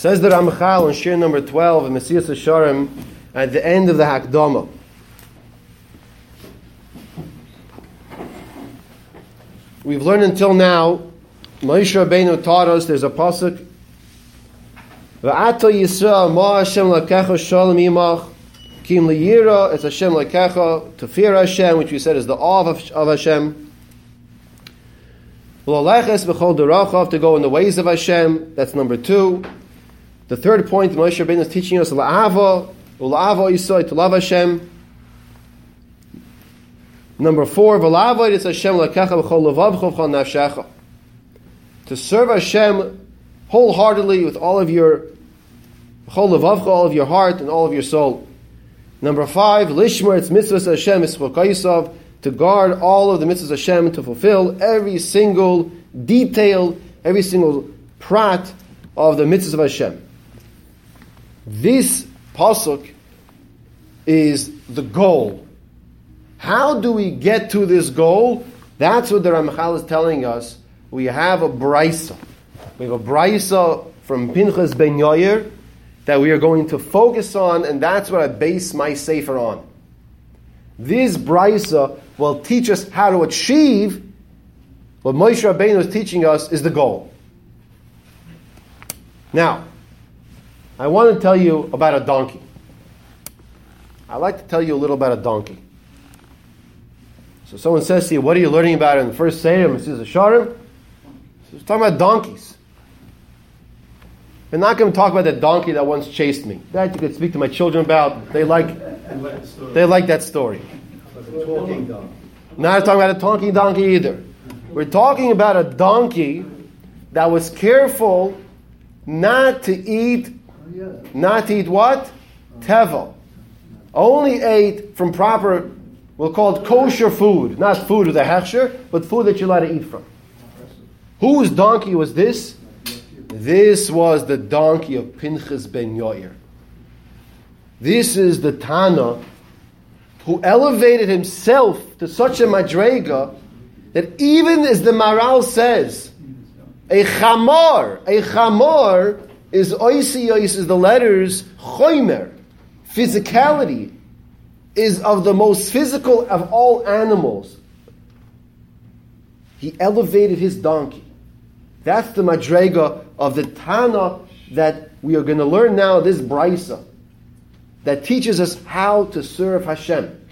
Says the Ramchal in Shir number 12 in Mesilas Yesharim at the end of the Hakdama. We've learned until now, Moshe Rabbeinu taught us there's a pasuk. V'ato Yisrael ma Hashem lakecha shalom imach kim liyira it's Hashem lakecha to fear Hashem which we said is the awe of, of Hashem. L'aleches b'chol derachav to go in the ways of Hashem that's number two. The third point Moshe Rabbeinu is teaching us la'ava ula'ava Yisrael to love Hashem. Number four, v'la'avoid is Hashem lakecha b'chol levavcha b'chol nafshecha to serve Hashem wholeheartedly with all of your all of your heart and all of your soul. Number five, lishmer it's mitzvahs Hashem is to guard all of the mitzvahs of Hashem to fulfill every single detail, every single prat of the mitzvahs of Hashem. This pasuk is the goal. How do we get to this goal? That's what the Ramchal is telling us we have a brisa. We have a brisa from Pinchas ben Yair that we are going to focus on, and that's what I base my sefer on. This brisa will teach us how to achieve what Moshe Rabbeinu is teaching us is the goal. Now, I want to tell you about a donkey. I'd like to tell you a little about a donkey. So someone says to you, what are you learning about in the first Seder? It says Sharim. He's talking about donkeys. We're not going to talk about that donkey that once chased me. That you could speak to my children about. They like, they like that story. Not talking about a talking donkey either. We're talking about a donkey that was careful not to eat, not eat what? Tevel. Only ate from proper, we'll call it kosher food. Not food with a hechsher, but food that you're allowed to eat from. Whose donkey was this? This was the donkey of Pinchas ben Yair. This is the Tana who elevated himself to such a madrega that even as the Maharal says, a chamor, a chamor is oisios is the letters choimer, physicality is of the most physical of all animals. He elevated his donkey. That's the madrega of the Tana that we are going to learn now, this brisa, that teaches us how to serve Hashem,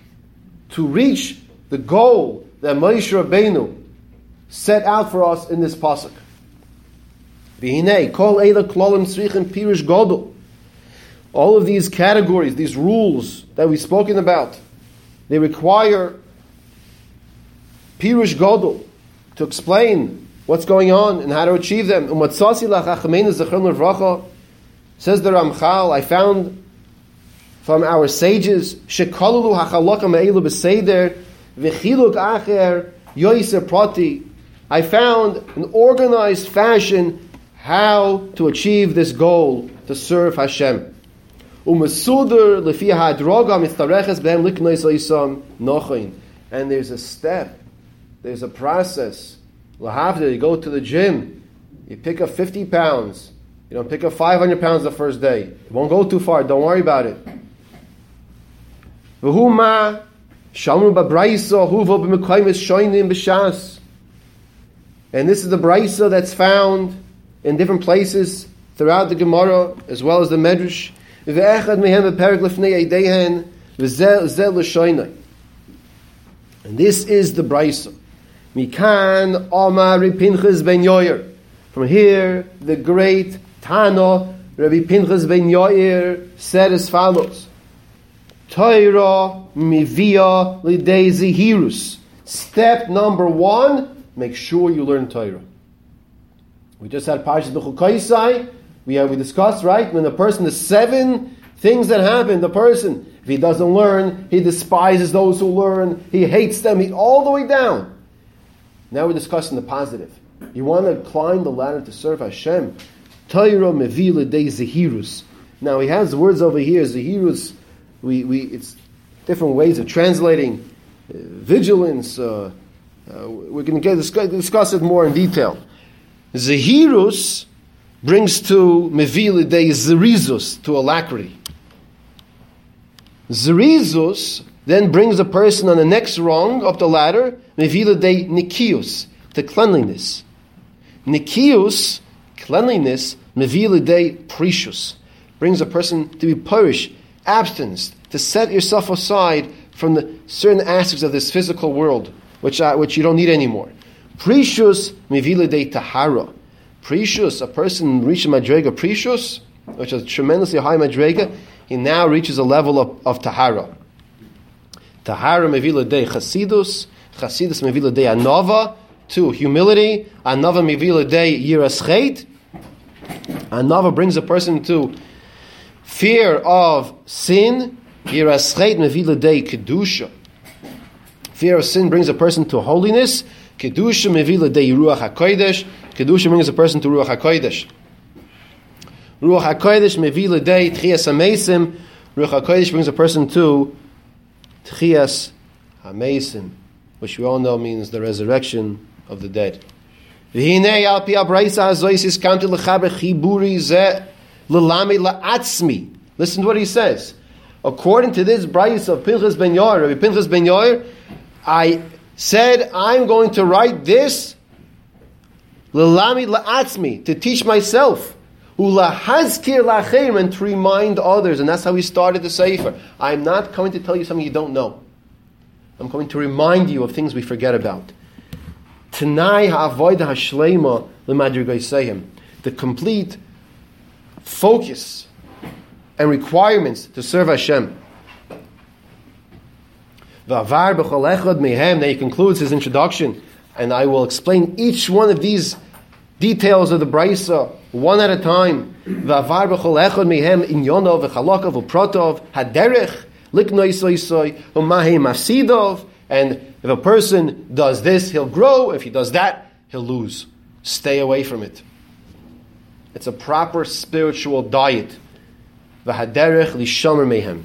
to reach the goal that Moshe Rabbeinu set out for us in this pasuk. All of these categories, these rules that we've spoken about, they require pirush godol to explain what's going on and how to achieve them. Says the Ramchal, I found from our sages, Shekalulu hachalokam eilu b'seder, v'chiluk acher yoiser prati. I found an organized fashion how to achieve this goal, to serve Hashem. And there's a step, there's a process you go to the gym, you pick up 50 pounds. You don't pick up 500 pounds the first day. It won't go too far. Don't worry about it. And this is the brisa that's found in different places throughout the Gemara as well as the Medrash. And this is the brisa. Mikan Omar Pinchas ben Yoyer. From here, the great Tano Rabbi Pinchas ben Yoyer said as follows: Torah mivia lidei zihirus. Step number one: make sure you learn Torah. We just had Parshas Bechukaisai. We have we discussed right when the person the seven things that happen. The person if he doesn't learn, he despises those who learn. He hates them. He, all the way down. Now we're discussing the positive. You want to climb the ladder to serve Hashem. Torah mevila de zehirus. Now he has words over here. Zehirus, we, we, it's different ways of translating uh, vigilance. Uh, uh, we're going to discuss, discuss it more in detail. Zehirus brings to Mevila de Zerizus, to alacrity. Zerizus then brings a person on the next rung up the ladder, Mevila de Nikius, to cleanliness. Nikius, cleanliness, Mevila de Prishus, brings a person to be purish, abstinence, to set yourself aside from the certain aspects of this physical world, which, which you don't need anymore. Prishus, Mevila de Tahara. Prishus, a person reaches Madrega Prishus, which is tremendously high Madrega, he now reaches a level of, of Tahara. Tahara Mevila de Chasidus, Chasidus Mevila de Anova, two, humility, Anova Mevila de Yirascheit, Anova brings a person to fear of sin, Yirascheit Mevila de Kedusha. Fear of sin brings a person to holiness, Kedusha Mevila de Ruach HaKodesh, Kedusha brings a person to Ruach HaKodesh. Ruach HaKodesh Mevila de Tchias HaMesim, Ruach HaKodesh brings a person to Tchias HaMesim, which we all know means the resurrection of the dead. V'hinei al pi abraisa hazois iskanti lechaber chiburi ze lelami la'atzmi. Listen to what he says. According to this brayis of Pinchas ben Yair, Rabbi Pinchas ben Yair, I said I'm going to write this lelami la'atzmi to teach myself. Ulahazkir lachim and to remind others, and that's how he started the sefer. I'm not coming to tell you something you don't know. I'm coming to remind you of things we forget about. Tanai ha'avoida ha'shlema l'madrigaysehim. The complete focus and requirements to serve Hashem. V'avar b'chol echad mehem. Then he concludes his introduction, and I will explain each one of these details of the brisa one at a time. V'avar b'chol echad mehem in yonov v'chalakav v'protov haderech liknoi soisoy u'mahe mafsidov. And if a person does this, he'll grow. If he does that, he'll lose. Stay away from it. It's a proper spiritual diet. V'haderech lishomer mehem.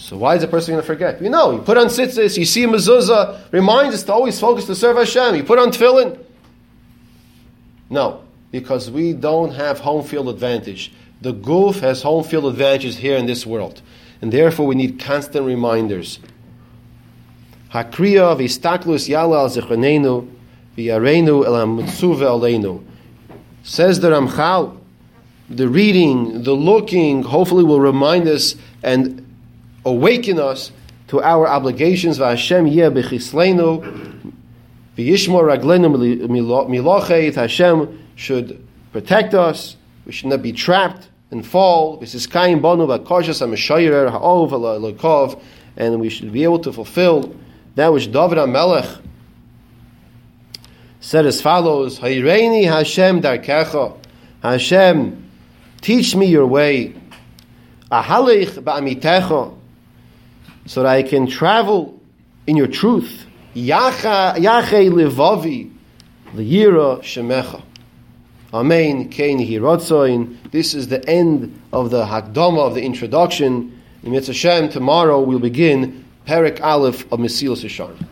So why is a person going to forget? You know, you put on tzitzis, you see mezuzah, reminds us to always focus to serve Hashem. You put on tefillin. No, because we don't have home field advantage. The goof has home field advantages here in this world. And therefore we need constant reminders. Hakriya v'istaklus yala al zichronenu v'yarenu el ha-mutzuve aleinu. Says the Ramchal, the reading, the looking, hopefully will remind us and awaken us to our obligations. V'Hashem yeh b'chislenu v'yishmor raglenu milochet. Hashem should protect us. We should not be trapped and fall. V'siskayim bonu v'koshas ha-meshayirer ha'ov. And we should be able to fulfill that which David HaMelech said as follows, Hayreini Hashem darkecha, Hashem, teach me your way, Ahalich ba'amitecha, so that I can travel in your truth, Yacha levavi, liyira shemecha. Amen. Kein hirotzoin. This is the end of the Hakdama of the introduction. In Mitzvah Hashem, tomorrow we'll begin Perik Aleph of Mesilas Yesharim.